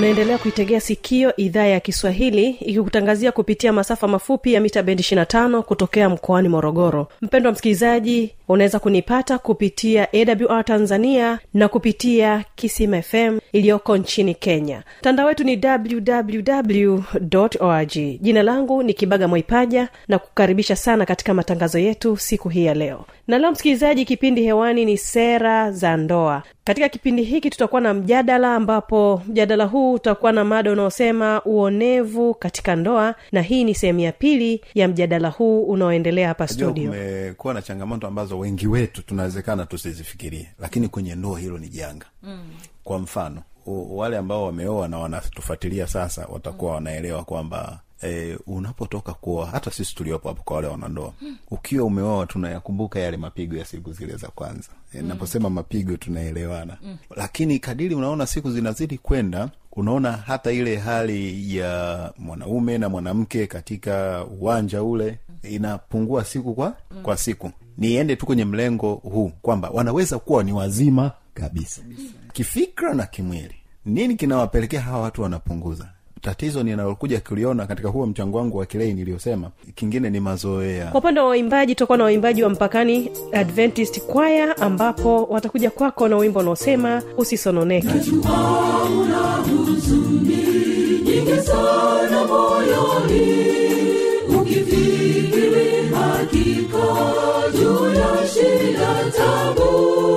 unaendelea kuitegea sikio idhaa ya kiswahili ikikutangazia kupitia masafa mafupi ya mita bendi 25 kutokea mkoani morogoro. Mpendwa msikilizaji unaweza kunipata kupitia awr tanzania na kupitia kisima fm iliyoko nchini kenya. Mtandao wetu ni www org jina langu ni kibaga mwaipaja na kukaribisha sana katika matangazo yetu siku hii ya leo. Na leo msikilizaji kipindi hewani ni sera za ndoa. Katika kipindi hiki tutakuwa na mjadala ambapo mjadala huu utakuwa na mada unaosema uonevu katika ndoa na hii ni sehemu ya pili ya mjadala huu unaoendelea hapa studio. kumekuwa na changamoto ambazo wengi wetu tunawezekana tusizifikirie lakini kwenye ndoa hilo ni janga mm. kwa mfano u- wale ambao wameoa na wanatufuatilia sasa watakuwa wanaelewa kwamba E, unapotoka kuoa hata sisi tuliopo hapo kwa wale wanandoa mm. ukiwa umeoa tunayakumbuka yale mapigo ya siku zile za kwanza e, naposema mapigo tunaelewana mm. lakini kadiri unaona siku zinazidi kwenda unaona hata ile hali ya mwanaume na mwanamke katika uwanja ule inapungua siku kwa mm. kwa siku. Niende tu kwenye mlengo huu kwamba wanaweza kuwa ni wazima kabisa. Kifikra na kimwili nini kinawapelekea hawa watu wanapunguza tatizo ninalokuja kuliona katika huo mchango wangu wa kilei niliyosema kingine ni mazoea. Kwa upande wa waimbaji tutakuwa na waimbaji wa mpakani adventist kwaya ambapo watakuja kwako na wimbo unaosema usisononeke. Nyingi sana moyoni ukifikiri hakika juu ya shida tabu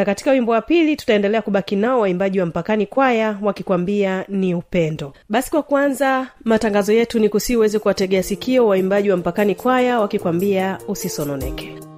na katika wimbo wa pili tutaendelea kubaki nao waimbaji wa mpakani kwaya wakikwambia ni upendo. Basi kwa kwanza matangazo yetu ni kusii uweze kuwategea sikio waimbaji wa mpakani kwaya wakikwambia usisononeke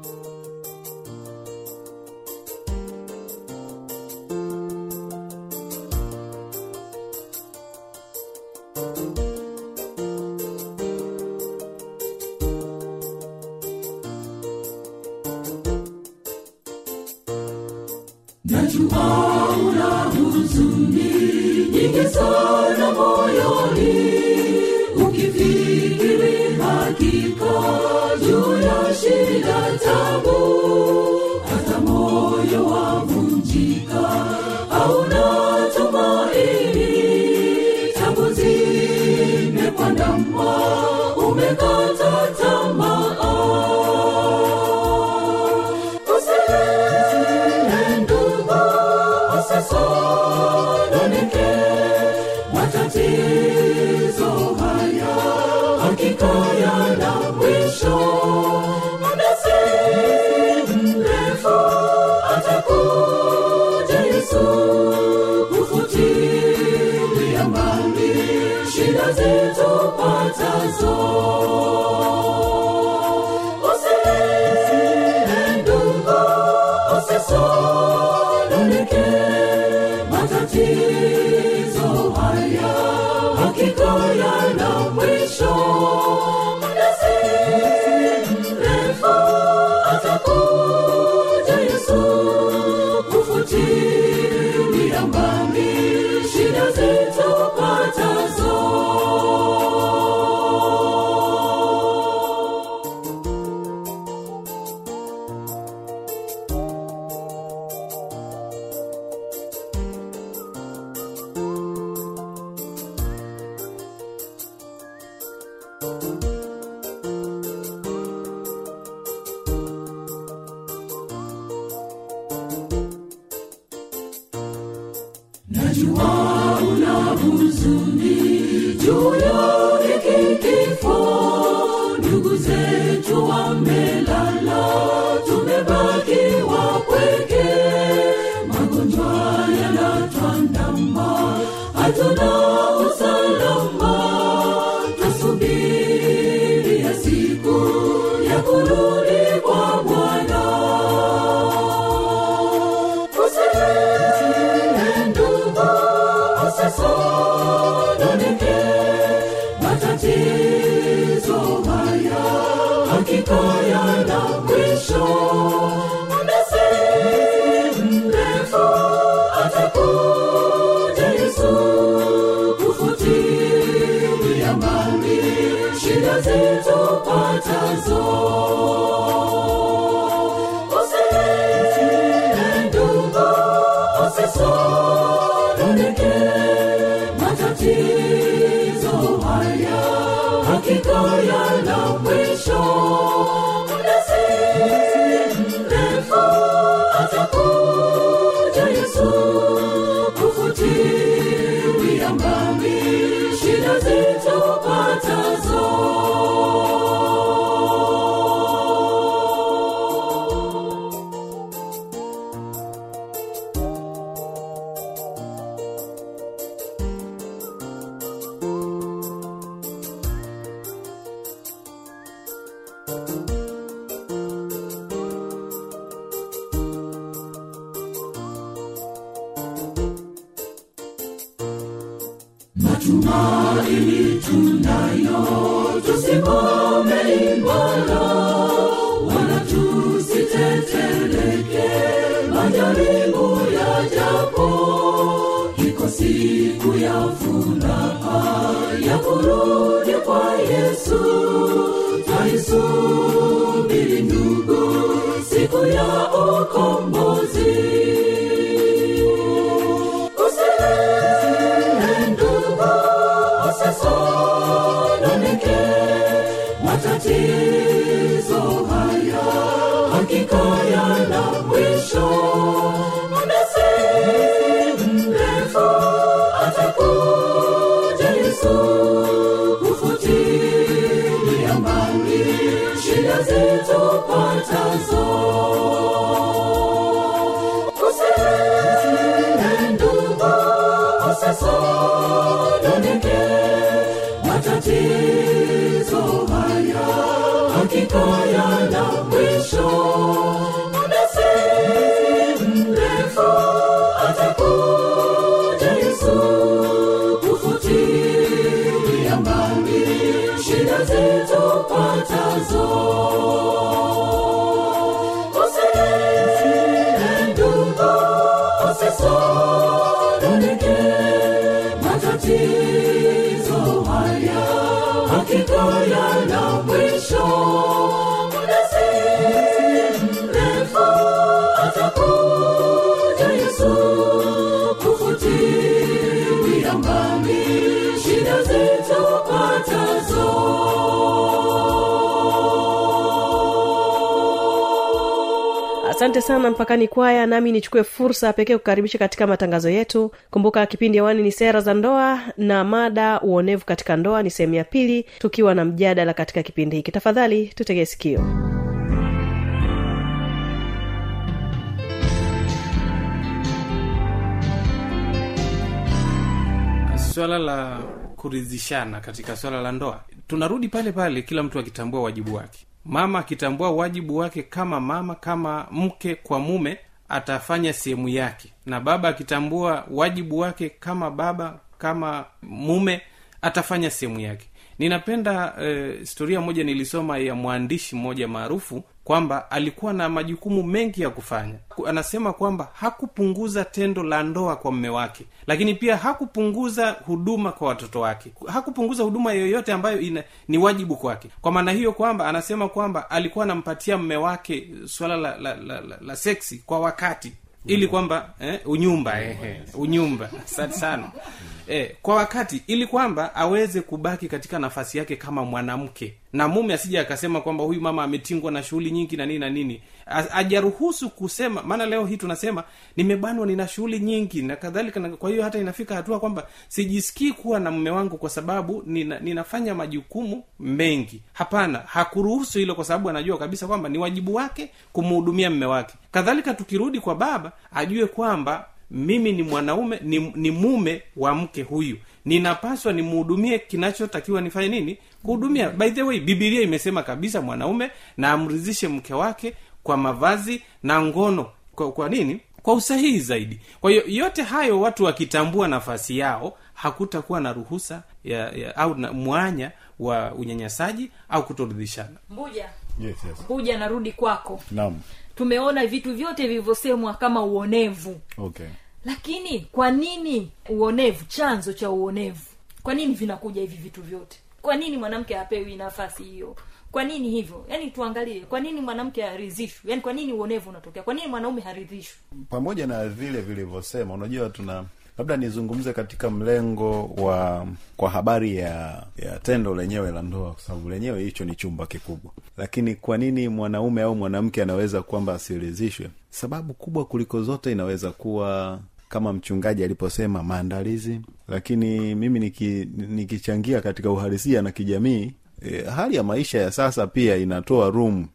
matatizo haya hakika najua una huzuni hakika yana mwisho hakika yana hakika yana sana mpakani kwaya nami nichukue fursa pekee kukaribisha katika matangazo yetu. Kumbuka kipindi awani ni sera za ndoa na mada uonevu katika ndoa ni sehemu ya pili tukiwa na mjadala katika kipindi hiki. Tafadhali tutegee sikio. Swala la kuridhishana katika swala la ndoa. Tunarudi pale pale kila mtu akitambua wajibu wake mama akitambua wajibu wake kama mama kama mke kwa mume atafanya sehemu yake. Na baba akitambua wajibu wake kama baba kama mume atafanya sehemu yake. Ninapenda eh, historia moja nilisoma ya mwandishi mmoja maarufu kwamba alikuwa na majukumu mengi ya kufanya. Anasema kwamba hakupunguza tendo la ndoa kwa mme wake lakini pia hakupunguza huduma kwa watoto wake. Hakupunguza huduma yoyote ambayo ina, ni wajibu kwake. Kwa maana hiyo kwamba anasema kwamba alikuwa anampatia mme wake swala la, la, la, la, la seksi kwa wakati ili kwamba eh, unyumba eh, eh, unyumba. Asante sana. Eh, kwa wakati ili kwamba aweze kubaki katika nafasi yake kama mwanamke. Na mume asije akasema kwamba huyu mama ametingwa na shughuli nyingi na nini na nini A- ajaruhusu kusema maana leo hii tunasema nimebanwa nina shughuli nyingi na kadhalika na kwa hiyo hata inafika hatua kwamba sijisikii kuwa na mme wangu kwa sababu nina, ninafanya majukumu mengi. Hapana hakuruhusu hilo kwa sababu anajua kabisa kwamba ni wajibu wake kumhudumia mme wake. Kadhalika tukirudi kwa baba ajue kwamba mimi ni mwanaume ni, ni mume wa mke huyu. Ninapaswa nimhudumie kinachotakiwa nifanye nini? Kuhudumia. By the way bibilia imesema kabisa mwanaume na amridhishe mke wake kwa mavazi na ngono. Kwa, kwa nini? Kwa usahihi zaidi. Kwa hiyo yote hayo watu wakitambua nafasi yao hakutakuwa na ruhusa ya, ya au na mwanya wa unyanyasaji au kutoridhishana. Mbuja. Yes, yes. mbuja narudi kwako. Naam. Tumeona vitu vyote vilivyosemwa kama uonevu. Okay. Lakini kwa nini uonevu chanzo cha uonevu? Kwa nini vinakuja hivi vitu vyote? Kwa nini mwanamke hapewi nafasi hiyo kwa nini hivyo? Yaani tuangalie kwa nini mwanamke haridhishwi? Yaani kwa nini uonevu unatokea? Kwa nini mwanaume haridhishwi? Pamoja na vile vilivyosema unajua tuna labda nizungumze katika mlengo wa kwa habari ya ya tendo lenyewe la ndoa kwa sababu lenyewe hicho ni chumba kikubwa. Lakini kwa nini mwanaume au mwanamke anaweza kwamba asiridhishwe sababu kubwa kuliko zote inaweza kuwa kama mchungaji aliposema maandalizi. Lakini mimi niki, nikichangia katika uhalisia na kijamii e, hali ya maisha ya sasa pia inatoa room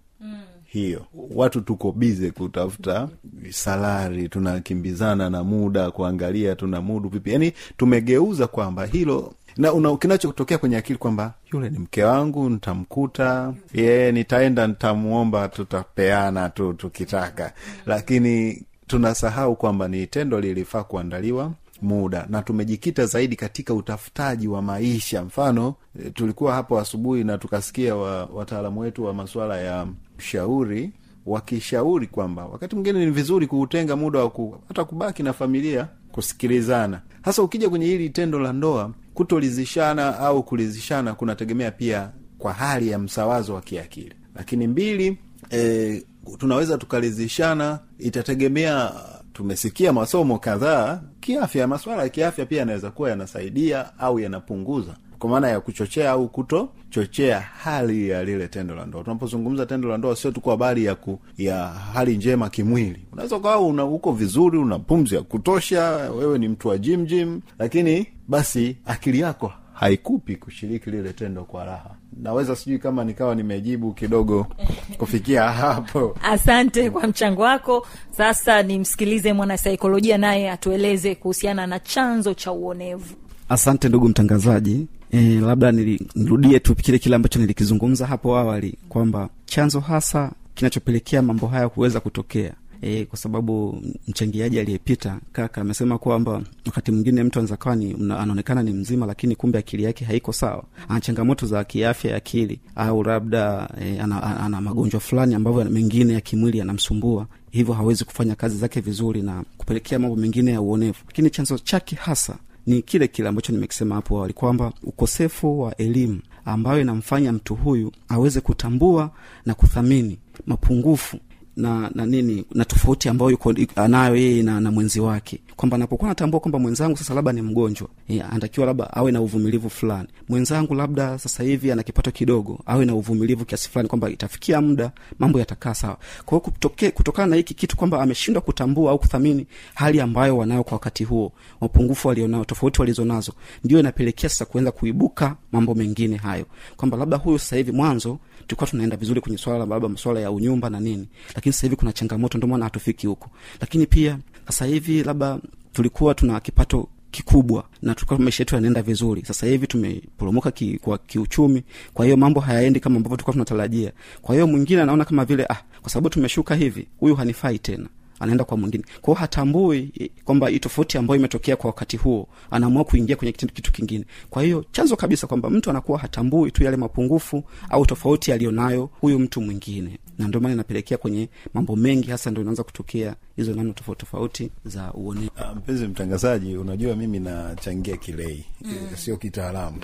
hiyo. Watu tuko bize kutafuta salari tunakimbizana na muda kuangalia tuna mudu vipi. Yaani tumegeuza kwamba hilo na una kinachotokea kwenye akili kwamba yule ni mke wangu nitamkuta ye nitaenda ntamuomba tutapeana tu tukitaka. Lakini tunasahau kwamba ni tendo lilifaa kuandaliwa muda. Na tumejikita zaidi katika utafutaji wa maisha. Mfano e, tulikuwa hapo asubuhi na tukasikia wa, wataalamu wetu wa masuala ya ushauri wakishauri kwamba wakati mwingine ni vizuri kuutenga muda wa ku, hata kubaki na familia kusikilizana. Hasa ukija kwenye hili tendo la ndoa kutolizishana au kulizishana kunategemea pia kwa hali ya msawazo wa kiakili. Lakini mbili e, tunaweza tukalizishana itategemea tumesikia masomo kadhaa kiafya masuala ya kiafya pia yanaweza kuwa yanasaidia au yanapunguza kwa maana ya kuchochea au kutochochea hali ya lile tendo la ndoa. Tunapozungumza tendo la ndoa sio tu kwa habari ya ku, ya hali njema kimwili. Unaweza ukawa una uko vizuri una pumzi ya kutosha wewe ni mtu wa jim jim lakini basi akili yako haikupi kushiriki lile tendo kwa raha. Naweza sijui kama nikawa nimejibu kidogo kufikia hapo. Asante kwa mchango wako. Sasa nimsikilize mwanasaikolojia naye atueleze kuhusiana na chanzo cha uonevu. Asante ndugu mtangazaji. E, labda nili- nirudie tu kile kile ambacho nilikizungumza hapo awali kwamba chanzo hasa kinachopelekea mambo haya kuweza kutokea E, kwa sababu mchangiaji aliyepita kaka amesema kwamba wakati mwingine mtu anaweza kawa anaonekana ni mzima lakini kumbe akili yake haiko sawa. Ana changamoto za kiafya ya akili au labda e, ana, ana, ana magonjwa fulani ambavyo mengine ya kimwili yanamsumbua hivyo hawezi kufanya kazi zake vizuri na kupelekea mambo mengine ya uonevu. Lakini chanzo chake hasa ni kile kile ambacho nimekisema hapo awali kwamba ukosefu wa elimu ambayo inamfanya mtu huyu aweze kutambua na kuthamini mapungufu na na nini na tofauti ambayo yuko anayo yeye na, na mwenzi wake. Kwamba anapokuwa anatambua kwamba mwenzangu sasa labda ni mgonjwa e, anatakiwa labda awe na uvumilivu fulani. Mwenzangu labda sasa hivi ana kipato kidogo awe na uvumilivu kiasi fulani kwamba itafikia muda mambo yatakaa sawa. Kwa hiyo kutokana na hiki kitu kwamba ameshindwa kutambua au kuthamini hali ambayo wanayo kwa wakati huo mapungufu walionao tofauti walizonazo ndio inapelekea sasa kuanza kuibuka mambo mengine hayo. Kwamba labda huyu sasa hivi mwanzo tulikuwa tunaenda vizuri kwenye swala labda masuala ya unyumba na nini lakini sasa hivi kuna changamoto ndio hatufiki huko lakini pia sasa labda tulikuwa tuna kipato kikubwa na tulikuwa maisha yetu yanaenda vizuri. Sasa hivi tumeporomoka ki, kwa kiuchumi kwa hiyo mambo hayaendi kama ambavyo tulikuwa tunatarajia. Kwa hiyo mwingine anaona kama vile ah kwa sababu tumeshuka hivi huyu hanifai tena. Anaenda kwa mwingine. Kwao hatambui kwamba hii tofauti ambayo imetokea kwa wakati huo anaamua kuingia kwenye kitendo kitu kingine. Kwa hiyo chanzo kabisa kwamba mtu anakuwa hatambui tu yale mapungufu au tofauti aliyonayo huyu mtu mwingine na ndio maana inapelekea kwenye mambo mengi hasa ndo inaanza kutokea hizo namna tofauti tofauti za uonevu Ah, mpenzi mtangazaji unajua mimi nachangia kilei mm. sio kitaalamu.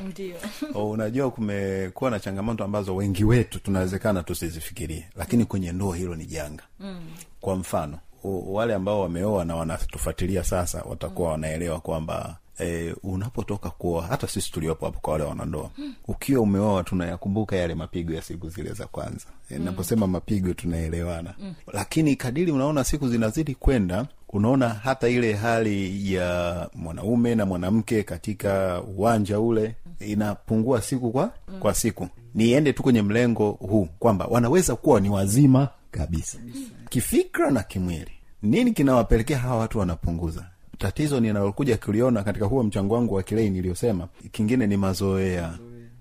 Unajua kumekuwa na changamoto ambazo wengi wetu tunawezekana tusizifikirie lakini kwenye ndoa hilo ni janga. Mm. kwa mfano wale ambao wameoa na wanatufuatilia sasa watakuwa wanaelewa kwamba e, unapotoka kuoa hata sisi tuliopo hapo kwa wale wanandoa ukiwa umeoa tunayakumbuka yale mapigo ya siku zile za kwanza. E, naposema mapigo tunaelewana. Lakini kadiri unaona siku zinazidi kwenda unaona hata ile hali ya mwanaume na mwanamke katika uwanja ule inapungua siku kwa kwa siku. Niende tu kwenye mlengo huu kwamba wanaweza kuwa ni wazima kabisa. Kifikra na kimwili nini kinawapelekea hawa watu wanapunguza tatizo ninalokuja kuliona katika huo mchango wangu wa kilei niliyosema kingine ni mazoea.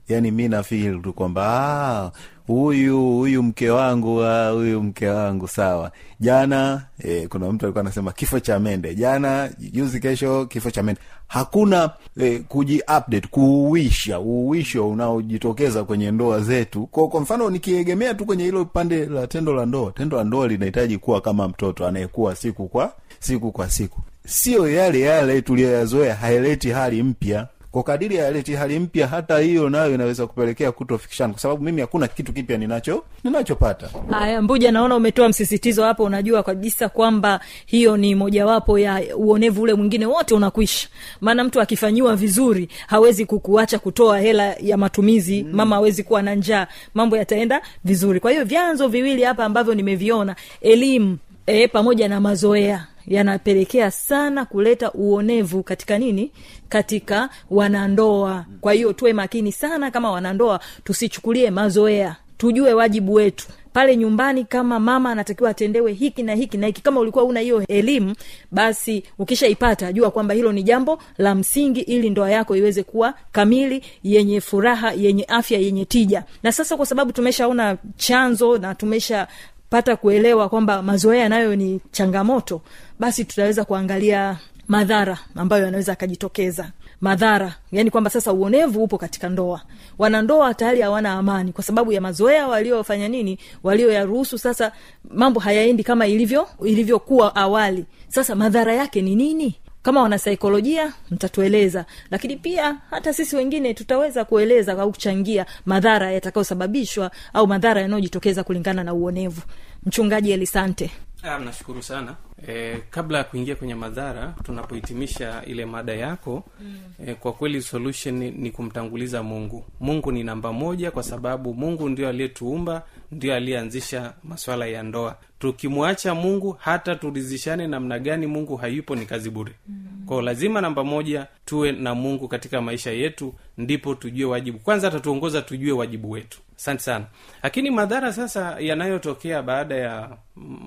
Yaani mi nafil tu kwamba "Ah, huyu huyu mke wangu ah, huyu mke wangu sawa. Jana e, kuna mtu alikuwa anasema kifo cha mende. Jana juzi kesho kifo cha mende. Hakuna e, kuji update kuuisha uuisho unaojitokeza kwenye ndoa zetu. Kwa, kwa mfano nikiegemea tu kwenye hilo pande la tendo la ndoa tendo la ndoa linahitaji kuwa kama mtoto anayekuwa siku kwa siku kwa siku sio yale yale tuliyoyazoea haileti hali mpya. Kwa kadiri haileti hali mpya hata hiyo nayo inaweza kupelekea kutofikishana kwa sababu mimi hakuna kitu kipya ninacho ninachopata. Haya mbuja naona umetoa msisitizo hapo. Unajua kabisa kwamba hiyo ni mojawapo ya uonevu ule mwingine wote unakwisha. Maana mtu akifanyiwa vizuri hawezi kukuacha kutoa hela ya matumizi. Mm. mama hawezi kuwa na njaa. Mambo yataenda vizuri. Kwa hiyo vyanzo viwili hapa ambavyo nimeviona elimu e, pamoja na mazoea yanapelekea sana kuleta uonevu katika nini? Katika wanandoa. Kwa hiyo tuwe makini sana kama wanandoa tusichukulie mazoea. Tujue wajibu wetu. Pale nyumbani kama mama anatakiwa atendewe hiki na hiki na hiki. Kama ulikuwa una hiyo elimu basi ukishaipata jua kwamba hilo ni jambo la msingi ili ndoa yako iweze kuwa kamili yenye furaha yenye afya yenye tija. Na sasa kwa sababu tumeshaona chanzo na tumesha pata kuelewa kwamba mazoea nayo ni changamoto basi tutaweza kuangalia madhara ambayo yanaweza akajitokeza. Madhara yani kwamba sasa uonevu upo katika ndoa. Wanandoa tayari hawana amani kwa sababu ya mazoea waliofanya nini? Walioyaruhusu sasa mambo hayaendi kama ilivyo ilivyokuwa awali. Sasa madhara yake ni nini kama wanasaikolojia mtatueleza. Lakini pia hata sisi wengine tutaweza kueleza au kuchangia madhara yatakayosababishwa au madhara yanayojitokeza kulingana na uonevu. Mchungaji elisante. Ah, nashukuru sana. E, kabla ya kuingia kwenye madhara tunapohitimisha ile mada yako mm. e, kwa kweli solution ni, ni kumtanguliza mungu. Mungu ni namba moja kwa sababu mungu ndio aliyetuumba ndio aliyeanzisha maswala ya ndoa. Tukimwacha mungu hata turizishane namna gani mungu hayupo ni kazi bure. Mm. kwao lazima namba moja tuwe na mungu katika maisha yetu ndipo tujue wajibu. Kwanza atatuongoza tujue wajibu wetu. Asante sana. Lakini madhara sasa yanayotokea baada ya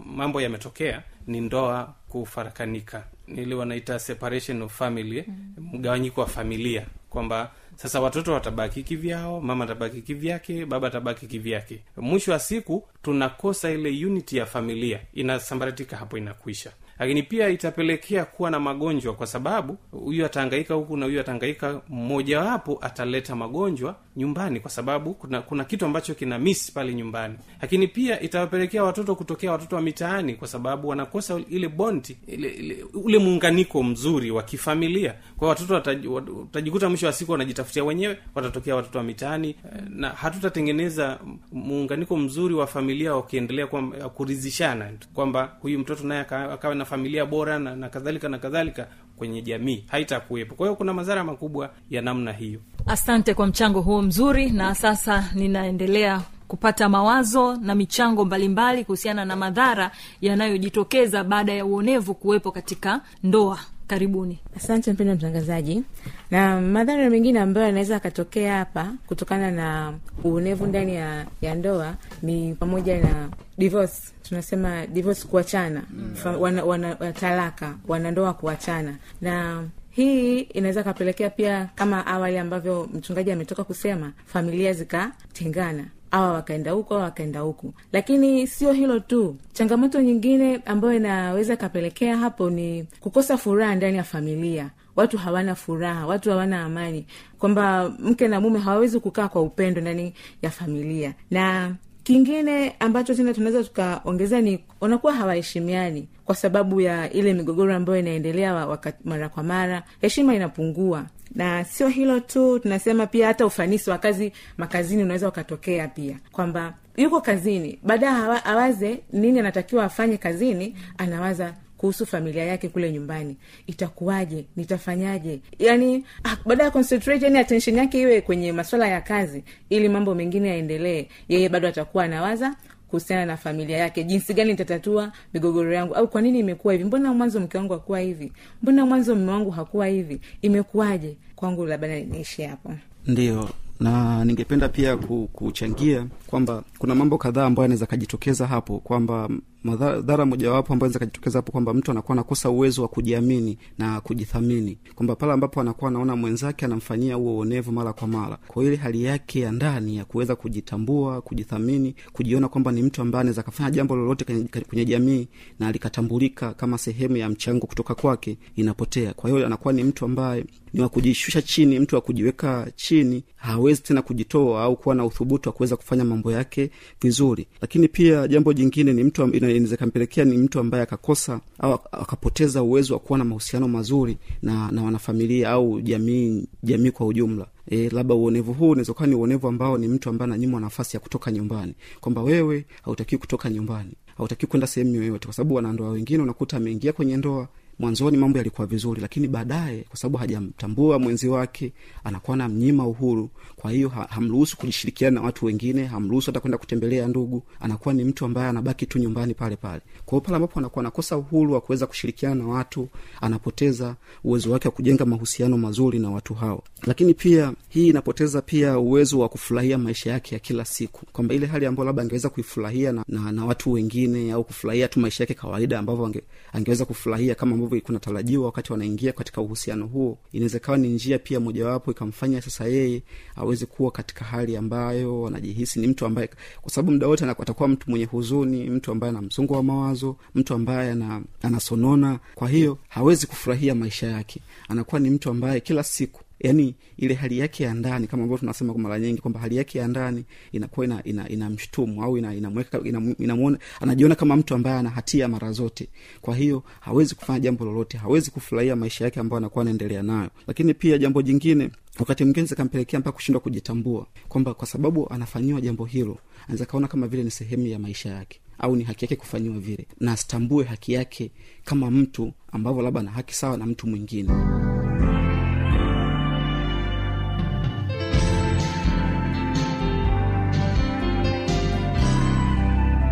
mambo yametokea ni ndoa kufarakanika ili wanaita separation of family mm. mgawanyiko wa familia. Kwamba sasa watoto watabaki kivyao mama atabaki kivyake baba atabaki kivyake. Mwisho wa siku tunakosa ile unity ya familia. Inasambaratika hapo inakuisha. Lakini pia itapelekea kuwa na magonjwa kwa sababu huyu ataangaika huku na huyu ataangaika mmojawapo ataleta magonjwa nyumbani kwa sababu kuna kuna kitu ambacho kina miss pale nyumbani. Lakini pia itawapelekea watoto kutokea watoto wa mitaani kwa sababu wanakosa ile bonti ile, ile ule muunganiko mzuri wa kifamilia. Kwa watoto wataji- watajikuta mwisho wa siku wanajitafutia wenyewe watatokea watoto wa mitaani eh, na hatutatengeneza muunganiko mzuri wa familia wakiendelea kurizishana kwamba huyu mtoto naye akawa na familia bora na, na kadhalika na kadhalika kwenye jamii haitakuwepo. Kwa hiyo kuna madhara makubwa ya namna hiyo. Asante kwa mchango huo mzuri na sasa ninaendelea kupata mawazo na michango mbalimbali kuhusiana na madhara yanayojitokeza baada ya uonevu kuwepo katika ndoa karibuni. Asante mpendo mtangazaji. Na madhara mengine ambayo yanaweza yakatokea hapa kutokana na uonevu ndani ya, ya ndoa ni pamoja na divorce. Tunasema divorce kuachana. Mm. wana, wana, talaka wanandoa kuachana. Na hii inaweza kapelekea pia kama awali ambavyo mchungaji ametoka kusema familia zikatengana awa wakaenda huko awa wakaenda huku. Lakini sio hilo tu. Changamoto nyingine ambayo inaweza ikapelekea hapo ni kukosa furaha ndani ya familia. Watu hawana furaha watu hawana amani. Kwamba mke na mume hawawezi kukaa kwa upendo ndani ya familia. Na kingine ambacho tena tunaweza tukaongezea ni wanakuwa hawaheshimiani kwa sababu ya ile migogoro ambayo inaendelea mara kwa mara. Heshima inapungua na sio hilo tu tunasema pia hata ufanisi wa kazi makazini unaweza ukatokea pia. Kwamba yuko kazini baadaye awa- awaze nini anatakiwa afanye kazini anawaza kuhusu familia yake kule nyumbani. Itakuwaje? Nitafanyaje? Yani ah, baada ya concentrate yani attention yake iwe kwenye maswala ya kazi ili mambo mengine yaendelee yeye bado atakuwa anawaza kuhusiana na familia yake. Jinsi gani nitatatua migogoro yangu? Au kwa nini imekuwa hivi? Mbona mwanzo mke wangu hakuwa hivi? Mbona mwanzo mme wangu hakuwa hivi? Imekuwaje? Kwangu labda niishi hapo. Ndio na ningependa pia kuchangia kwamba kuna mambo kadhaa ambayo anaweza akajitokeza hapo kwamba madhara mojawapo ambayo anaweza akajitokeza hapo kwamba mtu anakuwa anakosa uwezo wa kujiamini na kujithamini. Kwamba pale ambapo anakuwa anaona mwenzake anamfanyia huo uonevu mara kwa mara. Kwa ile hali yake ya ndani ya kuweza kujitambua kujithamini kujiona kwamba ni mtu ambaye anaweza kafanya jambo lolote kwenye, jamii na likatambulika kama sehemu ya mchango kutoka kwake inapotea. Kwa hiyo anakuwa ni mtu ambaye ni wa kujishusha chini mtu wa kujiweka chini hawezi tena kujitoa au kuwa na uthubutu wa kuweza kufanya mambo yake vizuri. Lakini pia jambo jingine ni mtu amb- inaweza ikampelekea ni mtu ambaye akakosa au akapoteza uwezo wa kuwa na mahusiano mazuri na, na wanafamilia au jamii jamii kwa ujumla. E, labda uonevu huu unaweza kuwa ni uonevu ambao ni mtu ambaye ananyimwa nafasi ya kutoka nyumbani. Kwamba wewe hautakiwi kutoka nyumbani hautakiwi kwenda sehemu yoyote kwa sababu wanandoa wengine unakuta ameingia kwenye ndoa mwanzoni mambo yalikuwa vizuri lakini baadaye kwa sababu hajamtambua mwenzi wake anakuwa na mnyima uhuru. Kwa hiyo ha, hamruhusu kujishirikiana na watu wengine hamruhusu hata kwenda kutembelea ndugu. Anakuwa ni mtu ambaye anabaki tu nyumbani pale pale. Kwa hiyo pale ambapo anakuwa anakosa uhuru wa kuweza kushirikiana na watu anapoteza uwezo wake wa kujenga mahusiano mazuri na watu hao. Lakini pia hii inapoteza pia uwezo wa kufurahia maisha yake ya kila siku. Kwamba ile hali ambayo labda angeweza kuifurahia na, na, na watu wengine au kufurahia tu maisha yake kawaida ambavyo ange, angeweza kufurahia kama ambavyo kunatarajiwa wakati wanaingia katika uhusiano huo. Inaweza ikawa ni njia pia mojawapo ikamfanya sasa yeye aweze kuwa katika hali ambayo anajihisi ni mtu ambaye kwa sababu muda wote atakuwa mtu mwenye huzuni mtu ambaye ana msongo wa mawazo mtu ambaye ana, anasonona. Kwa hiyo hawezi kufurahia maisha yake. Anakuwa ni mtu ambaye kila siku yaani ile hali yake ya ndani kama ambavyo tunasema kwa mara nyingi kwamba hali yake ya ndani inakuwa ina, ina, inamshtumu au ina, inamweka ina, inamuona anajiona kama mtu ambaye ana hatia mara zote. Kwa hiyo hawezi kufanya jambo lolote hawezi kufurahia maisha yake ambayo anakuwa anaendelea nayo. Lakini pia jambo jingine wakati mwingine zikampelekea mpaka kushindwa kujitambua kwamba kwa sababu anafanyiwa jambo hilo anaweza kaona kama vile ni sehemu ya maisha yake au ni haki yake kufanyiwa vile. Na asitambue haki yake kama mtu ambavyo labda ana haki sawa na mtu mwingine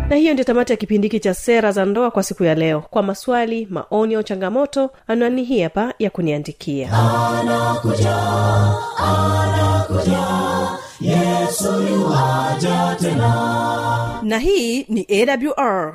na hiyo ndio tamati ya kipindi hiki cha sera za ndoa kwa siku ya leo. Kwa maswali maoni au changamoto anwani hii hapa ya kuniandikia. Anakuja anakuja yesu tena. Na hii ni awr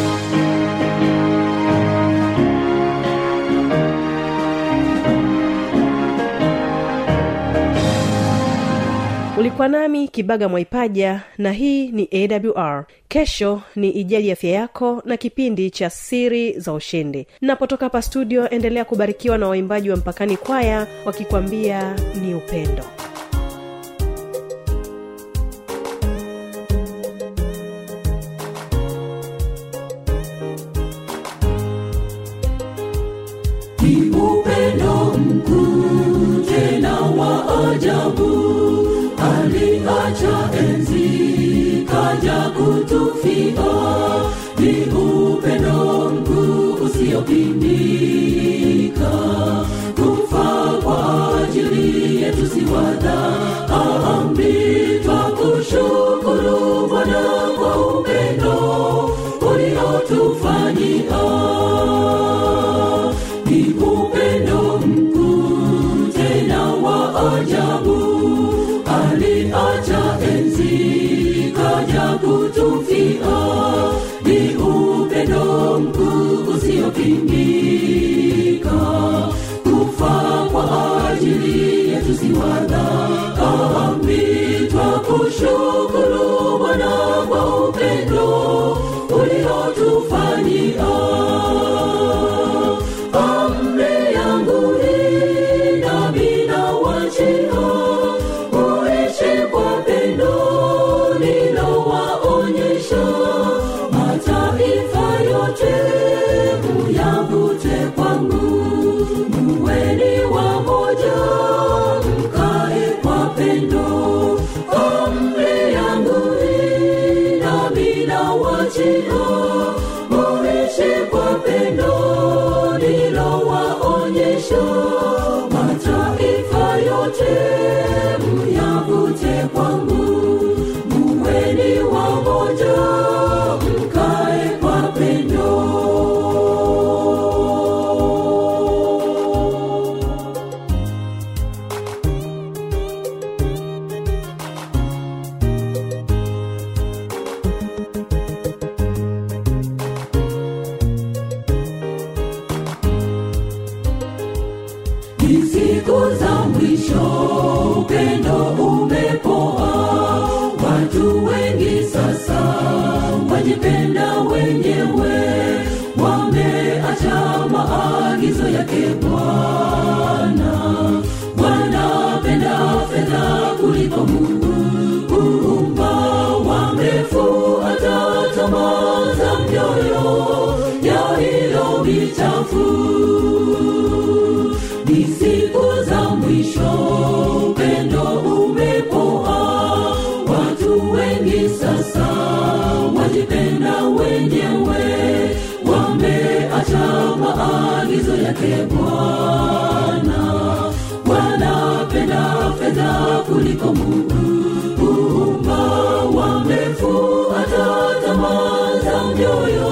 ulikuwa nami kibaga mwaipaja na hii ni awr kesho ni ijali afya yako na kipindi cha siri za ushindi. Napotoka hapa studio endelea kubarikiwa na waimbaji wa mpakani kwaya wakikwambia ni upendo ajabu mioyo